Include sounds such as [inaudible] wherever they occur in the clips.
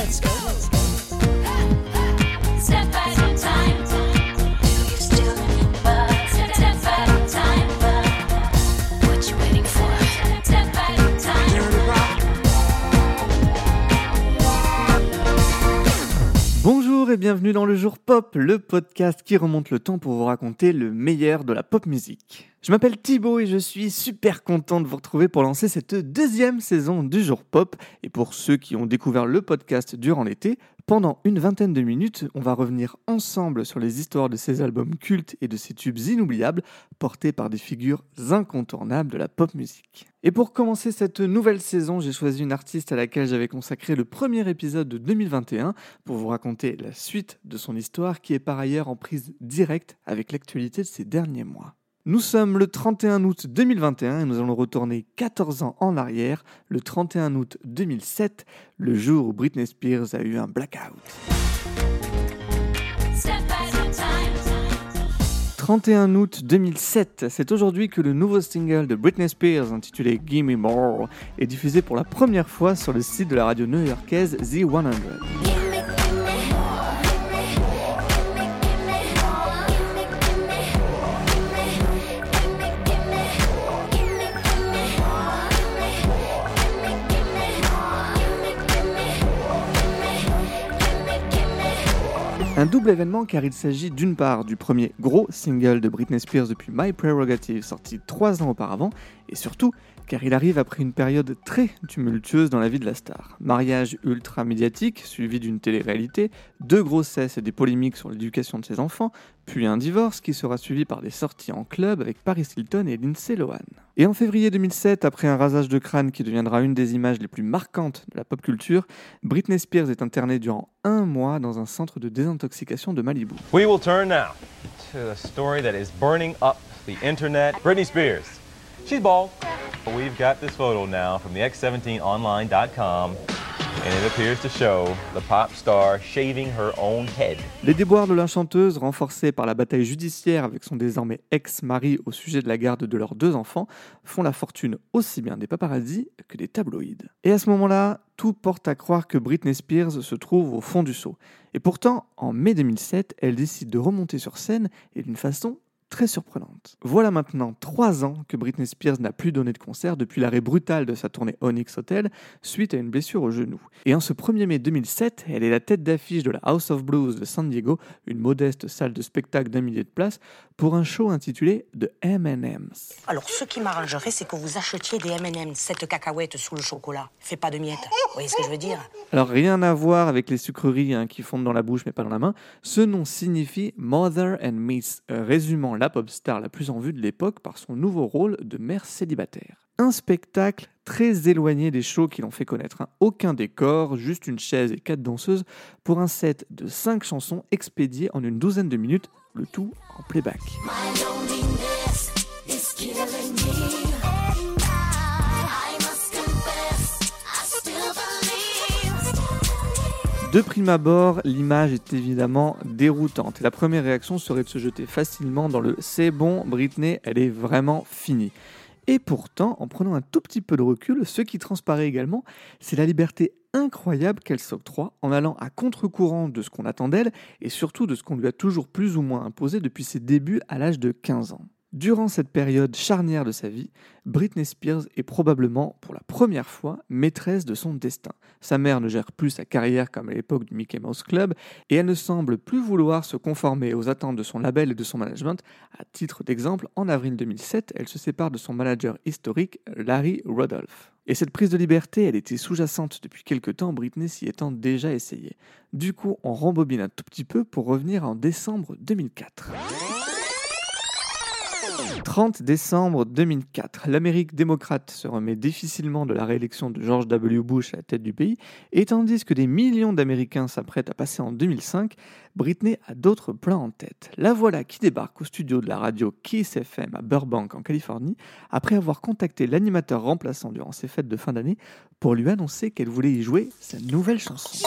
let's go. Step at a Bienvenue dans le jour pop, le podcast qui remonte le temps pour vous raconter le meilleur de la pop musique. Je m'appelle Thibaut et je suis super content de vous retrouver pour lancer cette deuxième saison du jour pop. Et pour ceux qui ont découvert le podcast durant l'été, pendant une vingtaine de minutes, on va revenir ensemble sur les histoires de ces albums cultes et de ces tubes inoubliables portés par des figures incontournables de la pop musique. Et pour commencer cette nouvelle saison, j'ai choisi une artiste à laquelle j'avais consacré le premier épisode de 2021 pour vous raconter la suite de son histoire qui est par ailleurs en prise directe avec l'actualité de ces derniers mois. Nous sommes le 31 août 2021 et nous allons retourner 14 ans en arrière, le 31 août 2007, le jour où Britney Spears a eu un blackout. Step at a time. 31 août 2007, c'est aujourd'hui que le nouveau single de Britney Spears intitulé Gimme More est diffusé pour la première fois sur le site de la radio new-yorkaise The 100. Un double événement car il s'agit d'une part du premier gros single de Britney Spears depuis My Prerogative sorti trois ans auparavant et surtout car il arrive après une période très tumultueuse dans la vie de la star. Mariage ultra médiatique suivi d'une télé-réalité, deux grossesses et des polémiques sur l'éducation de ses enfants, puis un divorce qui sera suivi par des sorties en club avec Paris Hilton et Lindsay Lohan. Et en février 2007, après un rasage de crâne qui deviendra une des images les plus marquantes de la pop culture, Britney Spears est internée durant un mois dans un centre de désintoxication de Malibu. We will turn now to a story that is burning up the internet. Britney Spears. She's bald. We've got this photo now from the X17online.com, and it appears to show the pop star shaving her own head. Les déboires de la chanteuse, renforcés par la bataille judiciaire avec son désormais ex-mari au sujet de la garde de leurs deux enfants, font la fortune aussi bien des paparazzis que des tabloïds. Et à ce moment-là, tout porte à croire que Britney Spears se trouve au fond du seau. Et pourtant, en mai 2007, elle décide de remonter sur scène et d'une façon très surprenante. Voilà maintenant trois ans que Britney Spears n'a plus donné de concert depuis l'arrêt brutal de sa tournée Onyx Hotel suite à une blessure au genou. Et en ce 1er mai 2007, elle est la tête d'affiche de la House of Blues de San Diego, une modeste salle de spectacle d'un millier de places, pour un show intitulé The M&M's. Alors, ce qui m'arrangerait, c'est que vous achetiez des M&M's, cette cacahuète sous le chocolat. Fait pas de miettes. Vous voyez ce que je veux dire? Alors rien à voir avec les sucreries hein, qui fondent dans la bouche mais pas dans la main. Ce nom signifie Mother and Miss, euh, résumant la pop star la plus en vue de l'époque par son nouveau rôle de mère célibataire. Un spectacle très éloigné des shows qui l'ont fait connaître. hein. Aucun décor, juste une chaise et quatre danseuses pour un set de cinq chansons expédiées en une douzaine de minutes, le tout en playback. My De prime abord, l'image est évidemment déroutante. Et la première réaction serait de se jeter facilement dans le c'est bon, Britney, elle est vraiment finie. Et pourtant, en prenant un tout petit peu de recul, ce qui transparaît également, c'est la liberté incroyable qu'elle s'octroie en allant à contre-courant de ce qu'on attend d'elle et surtout de ce qu'on lui a toujours plus ou moins imposé depuis ses débuts à l'âge de 15 ans. Durant cette période charnière de sa vie, Britney Spears est probablement pour la première fois maîtresse de son destin. Sa mère ne gère plus sa carrière comme à l'époque du Mickey Mouse Club et elle ne semble plus vouloir se conformer aux attentes de son label et de son management. À titre d'exemple, en avril 2007, elle se sépare de son manager historique Larry Rudolph. Et cette prise de liberté, elle était sous-jacente depuis quelque temps, Britney s'y étant déjà essayée. Du coup, on rembobine un tout petit peu pour revenir en décembre 2004. 30 décembre 2004, l'Amérique démocrate se remet difficilement de la réélection de George W. Bush à la tête du pays, et tandis que des millions d'Américains s'apprêtent à passer en 2005, Britney a d'autres plans en tête. La voilà qui débarque au studio de la radio Kiss FM à Burbank en Californie, après avoir contacté l'animateur remplaçant durant ses fêtes de fin d'année pour lui annoncer qu'elle voulait y jouer sa nouvelle chanson.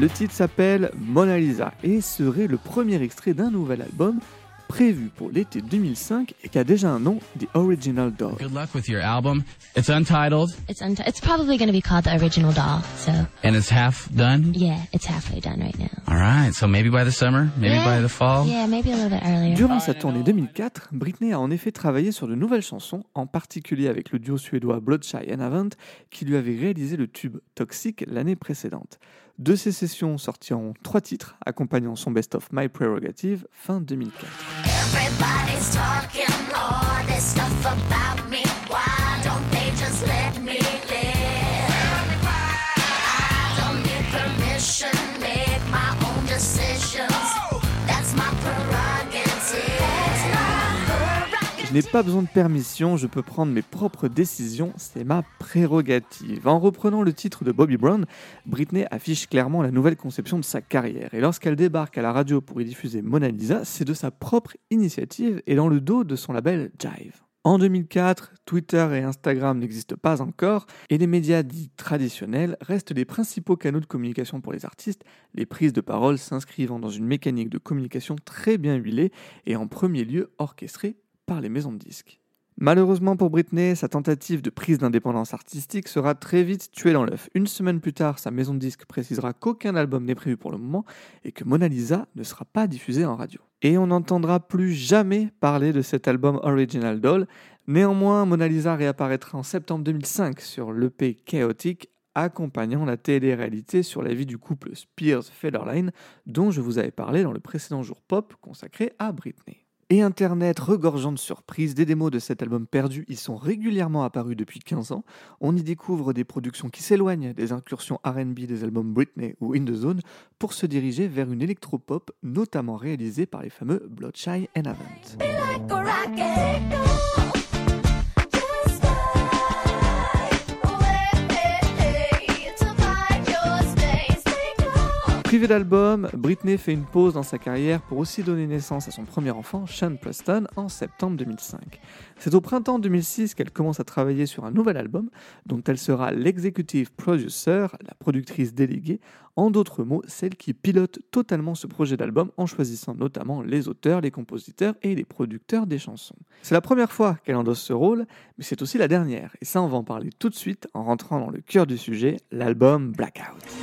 Le titre s'appelle Mona Lisa et serait le premier extrait d'un nouvel album prévu pour l'été 2005 et qui a déjà un nom, The Original Doll. Good luck with your album. It's untitled It's probably going to be called the original doll. So and it's half done? yeah, it's halfway done right now. All right, so maybe by the summer, maybe Yeah. by the fall? Yeah, maybe a little bit earlier. Durant sa tournée 2004, Britney a en effet travaillé sur de nouvelles chansons, en particulier avec le duo suédois Bloodshy and Avant, qui lui avait réalisé le tube Toxic l'année précédente. De ces sessions sortiront trois titres, accompagnant son best-of My Prerogative fin 2004. Everybody's n'ai pas besoin de permission, je peux prendre mes propres décisions, c'est ma prérogative. En reprenant le titre de Bobby Brown, Britney affiche clairement la nouvelle conception de sa carrière. Et lorsqu'elle débarque à la radio pour y diffuser Mona Lisa, c'est de sa propre initiative et dans le dos de son label Jive. En 2004, Twitter et Instagram n'existent pas encore et les médias dits traditionnels restent les principaux canaux de communication pour les artistes, les prises de parole s'inscrivant dans une mécanique de communication très bien huilée et en premier lieu orchestrée les maisons de disques. Malheureusement pour Britney, sa tentative de prise d'indépendance artistique sera très vite tuée dans l'œuf. Une semaine plus tard, sa maison de disques précisera qu'aucun album n'est prévu pour le moment et que Mona Lisa ne sera pas diffusée en radio. Et on n'entendra plus jamais parler de cet album Original Doll. Néanmoins, Mona Lisa réapparaîtra en septembre 2005 sur l'EP Chaotic accompagnant la télé-réalité sur la vie du couple Spears-Federline dont je vous avais parlé dans le précédent jour pop consacré à Britney. Et Internet regorgeant de surprises, des démos de cet album perdu y sont régulièrement apparus depuis 15 ans. On y découvre des productions qui s'éloignent des incursions RB des albums Britney ou In The Zone pour se diriger vers une électropop notamment réalisée par les fameux Bloodshy and Avant. Off. Privée d'album, Britney fait une pause dans sa carrière pour aussi donner naissance à son premier enfant, Sean Preston, en septembre 2005. C'est au printemps 2006 qu'elle commence à travailler sur un nouvel album, dont elle sera l'executive producer, la productrice déléguée, en d'autres mots, celle qui pilote totalement ce projet d'album en choisissant notamment les auteurs, les compositeurs et les producteurs des chansons. C'est la première fois qu'elle endosse ce rôle, mais c'est aussi la dernière, et ça on va en parler tout de suite en rentrant dans le cœur du sujet, l'album Blackout.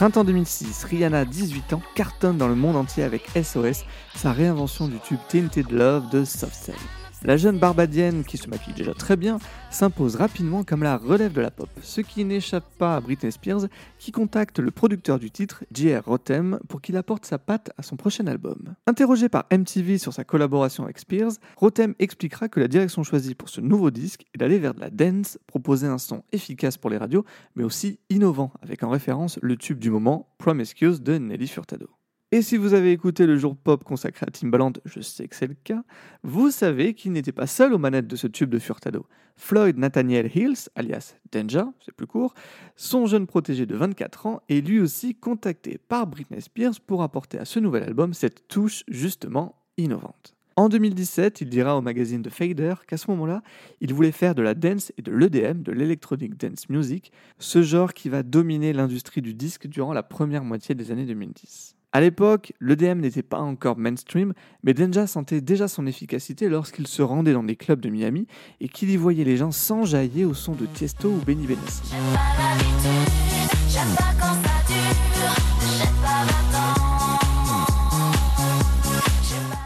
Printemps 2006, Rihanna, 18 ans, cartonne dans le monde entier avec SOS, sa réinvention du tube Tinted Love de Soft Cell. La jeune barbadienne, qui se maquille déjà très bien, s'impose rapidement comme la relève de la pop, ce qui n'échappe pas à Britney Spears, qui contacte le producteur du titre, J.R. Rotem, pour qu'il apporte sa patte à son prochain album. Interrogé par MTV sur sa collaboration avec Spears, Rotem expliquera que la direction choisie pour ce nouveau disque est d'aller vers de la dance, proposer un son efficace pour les radios, mais aussi innovant, avec en référence le tube du moment, Promiscuous de Nelly Furtado. Et si vous avez écouté le jour pop consacré à Timbaland, je sais que c'est le cas, vous savez qu'il n'était pas seul aux manettes de ce tube de Furtado. Floyd Nathaniel Hills, alias Danger, c'est plus court, son jeune protégé de 24 ans, est lui aussi contacté par Britney Spears pour apporter à ce nouvel album cette touche justement innovante. En 2017, il dira au magazine de Fader qu'à ce moment-là, il voulait faire de la dance et de l'EDM, de l'Electronic Dance Music, ce genre qui va dominer l'industrie du disque durant la première moitié des années 2010. À l'époque, l'EDM n'était pas encore mainstream, mais Denja sentait déjà son efficacité lorsqu'il se rendait dans des clubs de Miami et qu'il y voyait les gens s'enjailler au son de Tiesto ou Benny Benassi.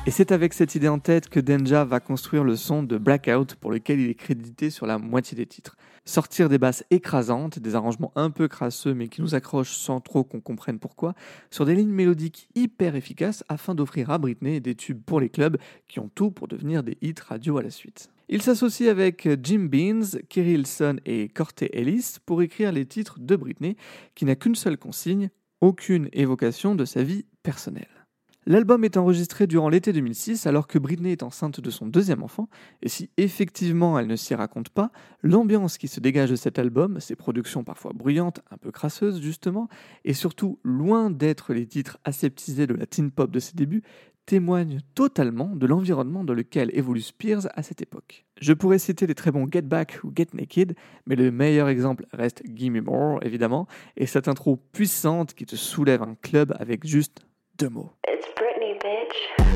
Et c'est avec cette idée en tête que Denja va construire le son de Blackout pour lequel il est crédité sur la moitié des titres. Sortir des basses écrasantes, des arrangements un peu crasseux mais qui nous accrochent sans trop qu'on comprenne pourquoi, sur des lignes mélodiques hyper efficaces afin d'offrir à Britney des tubes pour les clubs qui ont tout pour devenir des hits radio à la suite. Il s'associe avec Jim Beans, Kerry Hilson et Corte Ellis pour écrire les titres de Britney qui n'a qu'une seule consigne, aucune évocation de sa vie personnelle. L'album est enregistré durant l'été 2006 alors que Britney est enceinte de son deuxième enfant, et si effectivement elle ne s'y raconte pas, l'ambiance qui se dégage de cet album, ses productions parfois bruyantes, un peu crasseuses justement, et surtout loin d'être les titres aseptisés de la teen pop de ses débuts, témoigne totalement de l'environnement dans lequel évolue Spears à cette époque. Je pourrais citer les très bons Get Back ou Get Naked, mais le meilleur exemple reste Gimme More, évidemment, et cette intro puissante qui te soulève un club avec juste deux mots. It's Britney, bitch.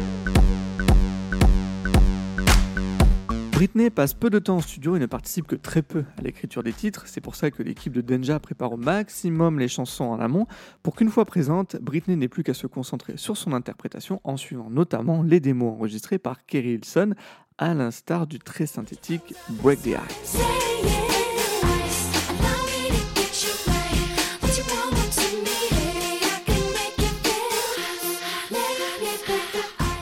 Britney passe peu de temps en studio et ne participe que très peu à l'écriture des titres. C'est pour ça que l'équipe de Denja prépare au maximum les chansons en amont pour qu'une fois présente, Britney n'ait plus qu'à se concentrer sur son interprétation en suivant notamment les démos enregistrées par Kerry Hilson, à l'instar du très synthétique Break the Ice.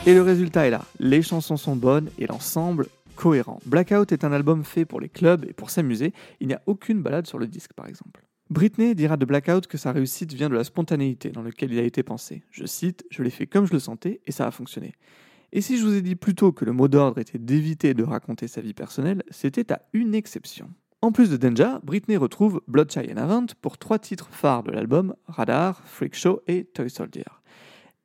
Et le résultat est là. Les chansons sont bonnes et l'ensemble cohérent. Blackout est un album fait pour les clubs et pour s'amuser. Il n'y a aucune balade sur le disque, par exemple. Britney dira de Blackout que sa réussite vient de la spontanéité dans laquelle il a été pensé. Je cite, je l'ai fait comme je le sentais et ça a fonctionné. Et si je vous ai dit plus tôt que le mot d'ordre était d'éviter de raconter sa vie personnelle, c'était à une exception. En plus de Denja, Britney retrouve Blood Shy and Avant pour trois titres phares de l'album, Radar, Freak Show et Toy Soldier.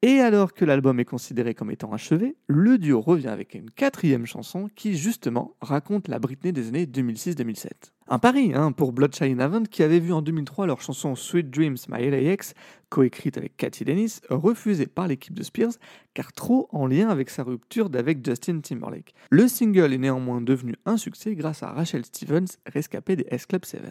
Et alors que l'album est considéré comme étant achevé, le duo revient avec une quatrième chanson qui justement raconte la Britney des années 2006-2007. Un pari hein, pour Bloodshine Avant qui avait vu en 2003 leur chanson Sweet Dreams My LAX, coécrite avec Cathy Dennis, refusée par l'équipe de Spears car trop en lien avec sa rupture d'avec Justin Timberlake. Le single est néanmoins devenu un succès grâce à Rachel Stevens, rescapée des S Club 7.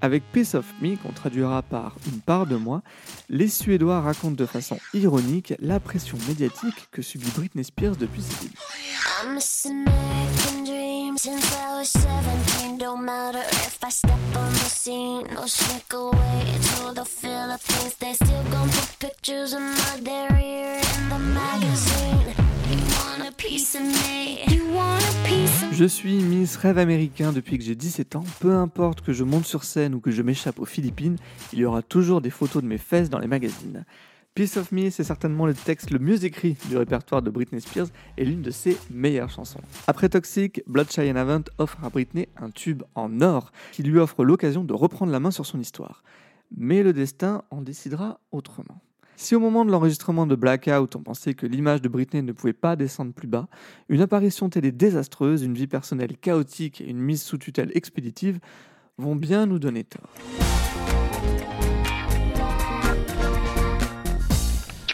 Avec Piece of Me, qu'on traduira par Une part de moi, les Suédois racontent de façon ironique la pression médiatique que subit Britney Spears depuis ses débuts. Je suis Miss Rêve américain depuis que j'ai 17 ans. Peu importe que je monte sur scène ou que je m'échappe aux Philippines, il y aura toujours des photos de mes fesses dans les magazines. Piece of Me, c'est certainement le texte le mieux écrit du répertoire de Britney Spears et l'une de ses meilleures chansons. Après Toxic, Blood Shy and Avant offre à Britney un tube en or qui lui offre l'occasion de reprendre la main sur son histoire. Mais le destin en décidera autrement. Si au moment de l'enregistrement de Blackout, on pensait que l'image de Britney ne pouvait pas descendre plus bas, une apparition télé désastreuse, une vie personnelle chaotique et une mise sous tutelle expéditive vont bien nous donner tort.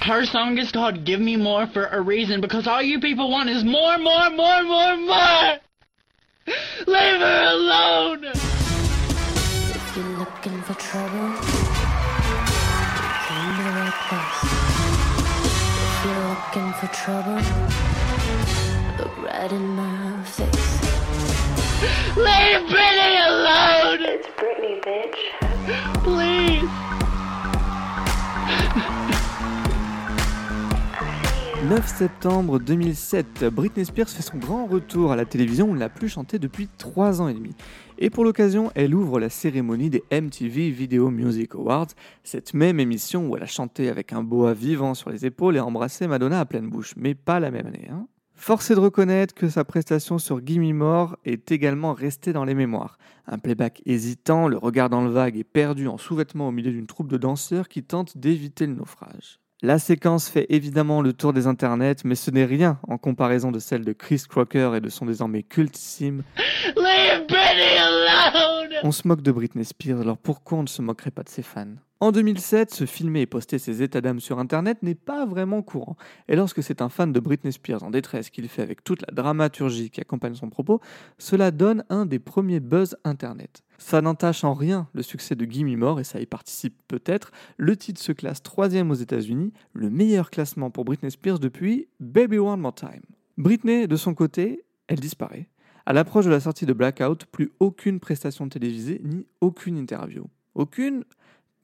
Her song is called Give Me More for a reason because all you people want is more, more, more, more, more! Leave her alone! Looking for trouble, look right in my face. Leave Britney alone! It's Britney, bitch. Please! 9 septembre 2007, Britney Spears fait son grand retour à la télévision où elle n'a plus chanté depuis 3 ans et demi. Et pour l'occasion, elle ouvre la cérémonie des MTV Video Music Awards, cette même émission où elle a chanté avec un boa vivant sur les épaules et embrassé Madonna à pleine bouche, mais pas la même année. Hein. Force est de reconnaître que sa prestation sur Gimme More est également restée dans les mémoires. Un playback hésitant, le regard dans le vague et perdu en sous-vêtements au milieu d'une troupe de danseurs qui tentent d'éviter le naufrage. La séquence fait évidemment le tour des internets, mais ce n'est rien en comparaison de celle de Chris Crocker et de son désormais cultissime Leave Britney alone! On se moque de Britney Spears, alors pourquoi on ne se moquerait pas de ses fans? En 2007, se filmer et poster ses états d'âme sur internet n'est pas vraiment courant. Et lorsque c'est un fan de Britney Spears en détresse qu'il fait avec toute la dramaturgie qui accompagne son propos, cela donne un des premiers buzz internet. Ça n'entache en rien le succès de Gimme More et ça y participe peut-être. Le titre se classe troisième aux États-Unis, le meilleur classement pour Britney Spears depuis Baby One More Time. Britney, de son côté, elle disparaît. À l'approche de la sortie de Blackout, plus aucune prestation télévisée ni aucune interview. Aucune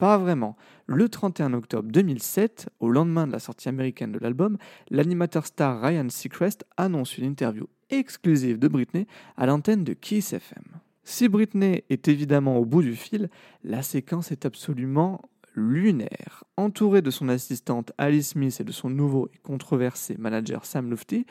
Pas vraiment. Le 31 octobre 2007, au lendemain de la sortie américaine de l'album, l'animateur star Ryan Seacrest annonce une interview exclusive de Britney à l'antenne de Kiss FM. Si Britney est évidemment au bout du fil, la séquence est absolument lunaire. Entourée de son assistante Alice Smith et de son nouveau et controversé manager Sam Lufty,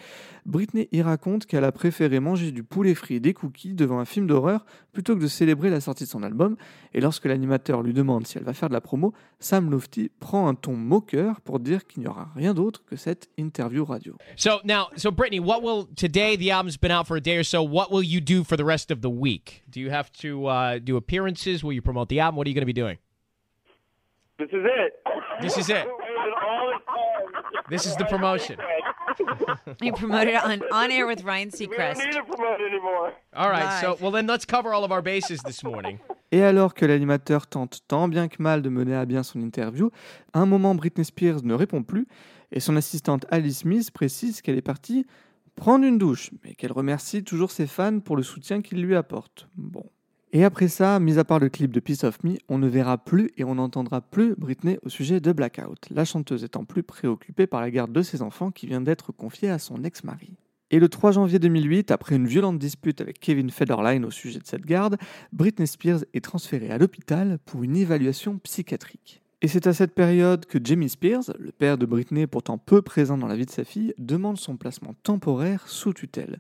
Britney y raconte qu'elle a préféré manger du poulet frit et des cookies devant un film d'horreur plutôt que de célébrer la sortie de son album. Et lorsque l'animateur lui demande si elle va faire de la promo, Sam Lufty prend un ton moqueur pour dire qu'il n'y aura rien d'autre que cette interview radio. So now, so Brittany, what will today? The album's been out for a day or so. What will you do for the rest of the week? Do you have to uh, do appearances? Will you promote the album? What are you going to be doing? This is it. This is it. This is the promotion. [laughs] You promoted it on on air with Ryan We don't Seacrest. need to promote anymore. All right. So, well, then let's cover all of our bases this morning. [laughs] Et alors que l'animateur tente tant bien que mal de mener à bien son interview, à un moment Britney Spears ne répond plus et son assistante Alice Smith précise qu'elle est partie prendre une douche, mais qu'elle remercie toujours ses fans pour le soutien qu'ils lui apportent. Bon. Et après ça, mis à part le clip de Piece of Me, on ne verra plus et on n'entendra plus Britney au sujet de Blackout, la chanteuse étant plus préoccupée par la garde de ses enfants qui vient d'être confiée à son ex-mari. Et le 3 janvier 2008, après une violente dispute avec Kevin Federline au sujet de cette garde, Britney Spears est transférée à l'hôpital pour une évaluation psychiatrique. Et c'est à cette période que Jamie Spears, le père de Britney pourtant peu présent dans la vie de sa fille, demande son placement temporaire sous tutelle.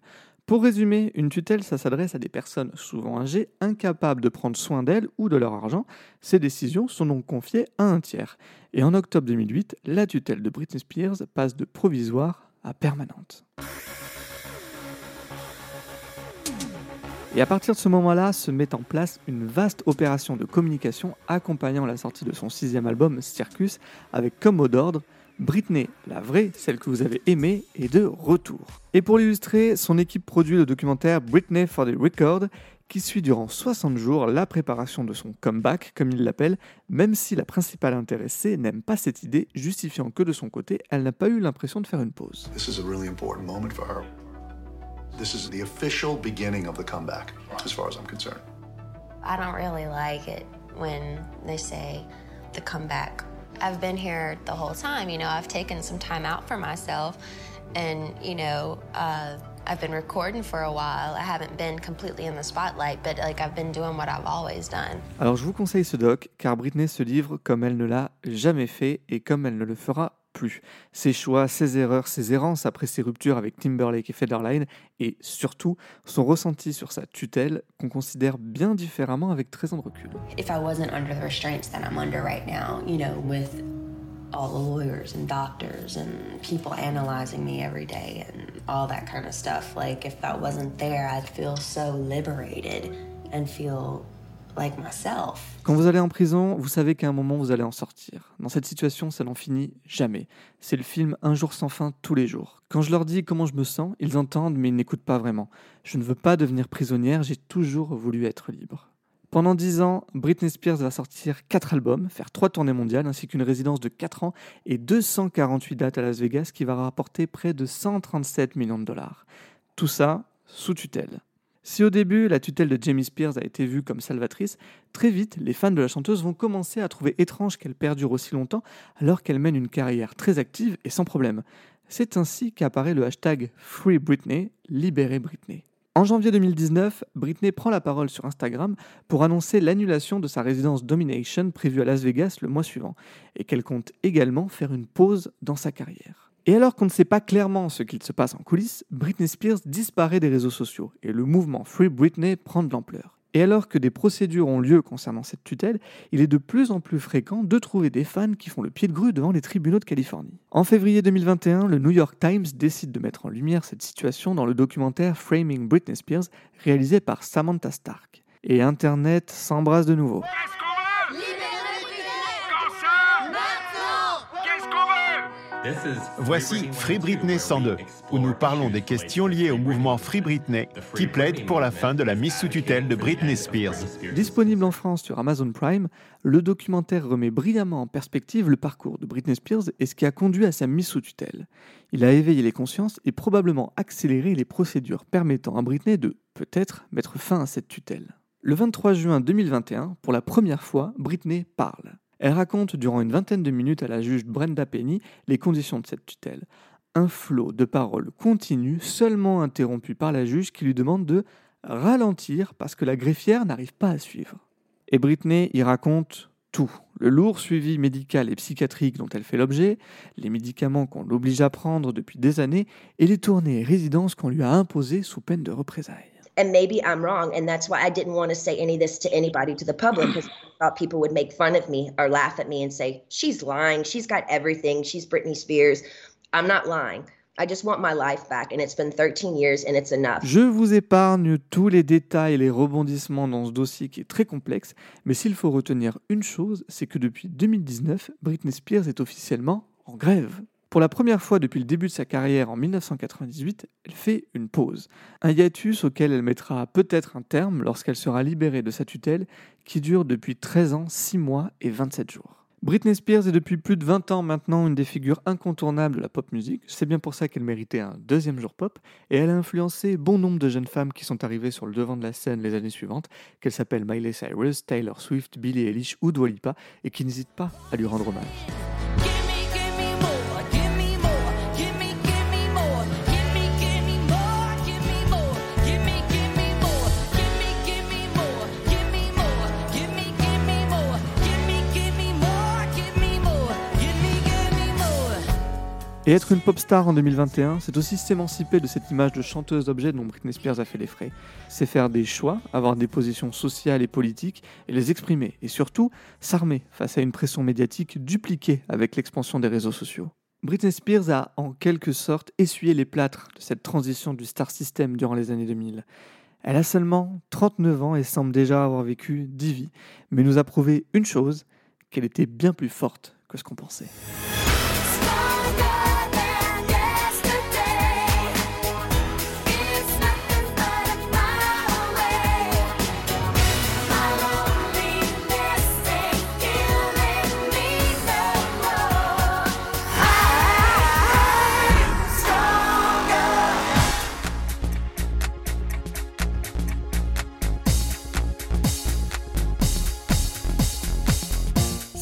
Pour résumer, une tutelle, ça s'adresse à des personnes souvent âgées, incapables de prendre soin d'elles ou de leur argent. Ces décisions sont donc confiées à un tiers. Et en octobre 2008, la tutelle de Britney Spears passe de provisoire à permanente. Et à partir de ce moment-là, se met en place une vaste opération de communication accompagnant la sortie de son sixième album Circus, avec comme mot d'ordre Britney, la vraie, celle que vous avez aimée, est de retour. Et pour l'illustrer, son équipe produit le documentaire Britney for the Record, qui suit durant 60 jours la préparation de son comeback, comme il l'appelle, même si la principale intéressée n'aime pas cette idée, justifiant que de son côté, elle n'a pas eu l'impression de faire une pause. This is a really important moment for her. This is the official beginning of the comeback, as far as I'm concerned. I don't really like it when they say the comeback. I've been here the whole time, you know, I've taken some time out for myself and, you know, uh, I've been recording for a while. I haven't been completely in the spotlight, but like I've been doing what I've always done. Alors je vous conseille ce doc car Britney se livre comme elle ne l'a jamais fait et comme elle ne le fera plus. Ses choix, ses erreurs, ses errances après ses ruptures avec Timberlake et Federline et surtout son ressenti sur sa tutelle qu'on considère bien différemment avec 13 ans de recul. If I wasn't under the restraints that I'm under right now, you know, with all the lawyers and doctors and people analyzing me every day and all that kind of stuff, like if that wasn't there, I'd feel so liberated and feel like myself. Quand vous allez en prison, vous savez qu'à un moment vous allez en sortir. Dans cette situation, ça n'en finit jamais. C'est le film Un jour sans fin tous les jours. Quand je leur dis comment je me sens, ils entendent mais ils n'écoutent pas vraiment. Je ne veux pas devenir prisonnière, j'ai toujours voulu être libre. Pendant 10 ans, Britney Spears va sortir 4 albums, faire 3 tournées mondiales ainsi qu'une résidence de 4 ans et 248 dates à Las Vegas qui va rapporter près de 137 millions de dollars. Tout ça sous tutelle. Si au début la tutelle de Jamie Spears a été vue comme salvatrice, très vite les fans de la chanteuse vont commencer à trouver étrange qu'elle perdure aussi longtemps alors qu'elle mène une carrière très active et sans problème. C'est ainsi qu'apparaît le hashtag Free Britney, libérez Britney. En janvier 2019, Britney prend la parole sur Instagram pour annoncer l'annulation de sa résidence Domination prévue à Las Vegas le mois suivant, et qu'elle compte également faire une pause dans sa carrière. Et alors qu'on ne sait pas clairement ce qu'il se passe en coulisses, Britney Spears disparaît des réseaux sociaux, et le mouvement Free Britney prend de l'ampleur. Et alors que des procédures ont lieu concernant cette tutelle, il est de plus en plus fréquent de trouver des fans qui font le pied de grue devant les tribunaux de Californie. En février 2021, le New York Times décide de mettre en lumière cette situation dans le documentaire Framing Britney Spears, réalisé par Samantha Stark. Et Internet s'embrasse de nouveau. Voici Free Britney 102, où nous parlons des questions liées au mouvement Free Britney qui plaide pour la fin de la mise sous tutelle de Britney Spears. Disponible en France sur Amazon Prime, le documentaire remet brillamment en perspective le parcours de Britney Spears et ce qui a conduit à sa mise sous tutelle. Il a éveillé les consciences et probablement accéléré les procédures permettant à Britney de, peut-être, mettre fin à cette tutelle. Le 23 juin 2021, pour la première fois, Britney parle. Elle raconte durant une vingtaine de minutes à la juge Brenda Penny les conditions de cette tutelle. Un flot de paroles continue, seulement interrompu par la juge qui lui demande de ralentir parce que la greffière n'arrive pas à suivre. Et Britney y raconte tout. Le lourd suivi médical et psychiatrique dont elle fait l'objet, les médicaments qu'on l'oblige à prendre depuis des années et les tournées et résidences qu'on lui a imposées sous peine de représailles. And maybe I'm wrong, and that's why I didn't want to say any of this to anybody, to the public, [clears throat] because I thought people would make fun of me or laugh at me and say, she's lying, she's got everything, she's Britney Spears. I'm not lying. I just want my life back, and it's been 13 years, and it's enough. Je vous épargne tous les détails et les rebondissements dans ce dossier qui est très complexe, mais s'il faut retenir une chose, c'est que depuis 2019, Britney Spears est officiellement en grève. Pour la première fois depuis le début de sa carrière en 1998, elle fait une pause. Un hiatus auquel elle mettra peut-être un terme lorsqu'elle sera libérée de sa tutelle qui dure depuis 13 ans, 6 mois et 27 jours. Britney Spears est depuis plus de 20 ans maintenant une des figures incontournables de la pop musique. C'est bien pour ça qu'elle méritait un deuxième jour pop et elle a influencé bon nombre de jeunes femmes qui sont arrivées sur le devant de la scène les années suivantes, qu'elles s'appellent Miley Cyrus, Taylor Swift, Billie Eilish ou Dua et qui n'hésitent pas à lui rendre hommage. Et être une pop star en 2021, c'est aussi s'émanciper de cette image de chanteuse d'objet dont Britney Spears a fait les frais. C'est faire des choix, avoir des positions sociales et politiques et les exprimer. Et surtout, s'armer face à une pression médiatique dupliquée avec l'expansion des réseaux sociaux. Britney Spears a en quelque sorte essuyé les plâtres de cette transition du star system durant les années 2000. Elle a seulement 39 ans et semble déjà avoir vécu 10 vies, mais nous a prouvé une chose, qu'elle était bien plus forte que ce qu'on pensait.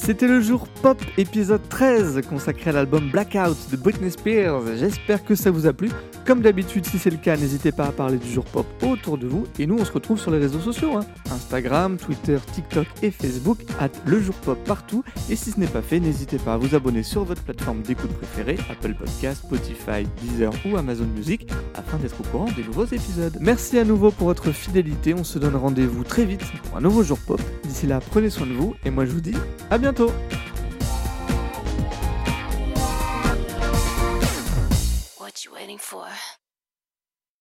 C'était le jour pop épisode 13 consacré à l'album Blackout de Britney Spears. J'espère que ça vous a plu. Comme d'habitude, si c'est le cas, n'hésitez pas à parler du jour pop autour de vous. Et nous, on se retrouve sur les réseaux sociaux hein. Instagram, Twitter, TikTok et Facebook. at le jour pop partout. Et si ce n'est pas fait, n'hésitez pas à vous abonner sur votre plateforme d'écoute préférée, Apple Podcast, Spotify, Deezer ou Amazon Music, afin d'être au courant des nouveaux épisodes. Merci à nouveau pour votre fidélité. On se donne rendez-vous très vite pour un nouveau jour pop. D'ici là, prenez soin de vous. Et moi, je vous dis à bientôt. What you waiting for?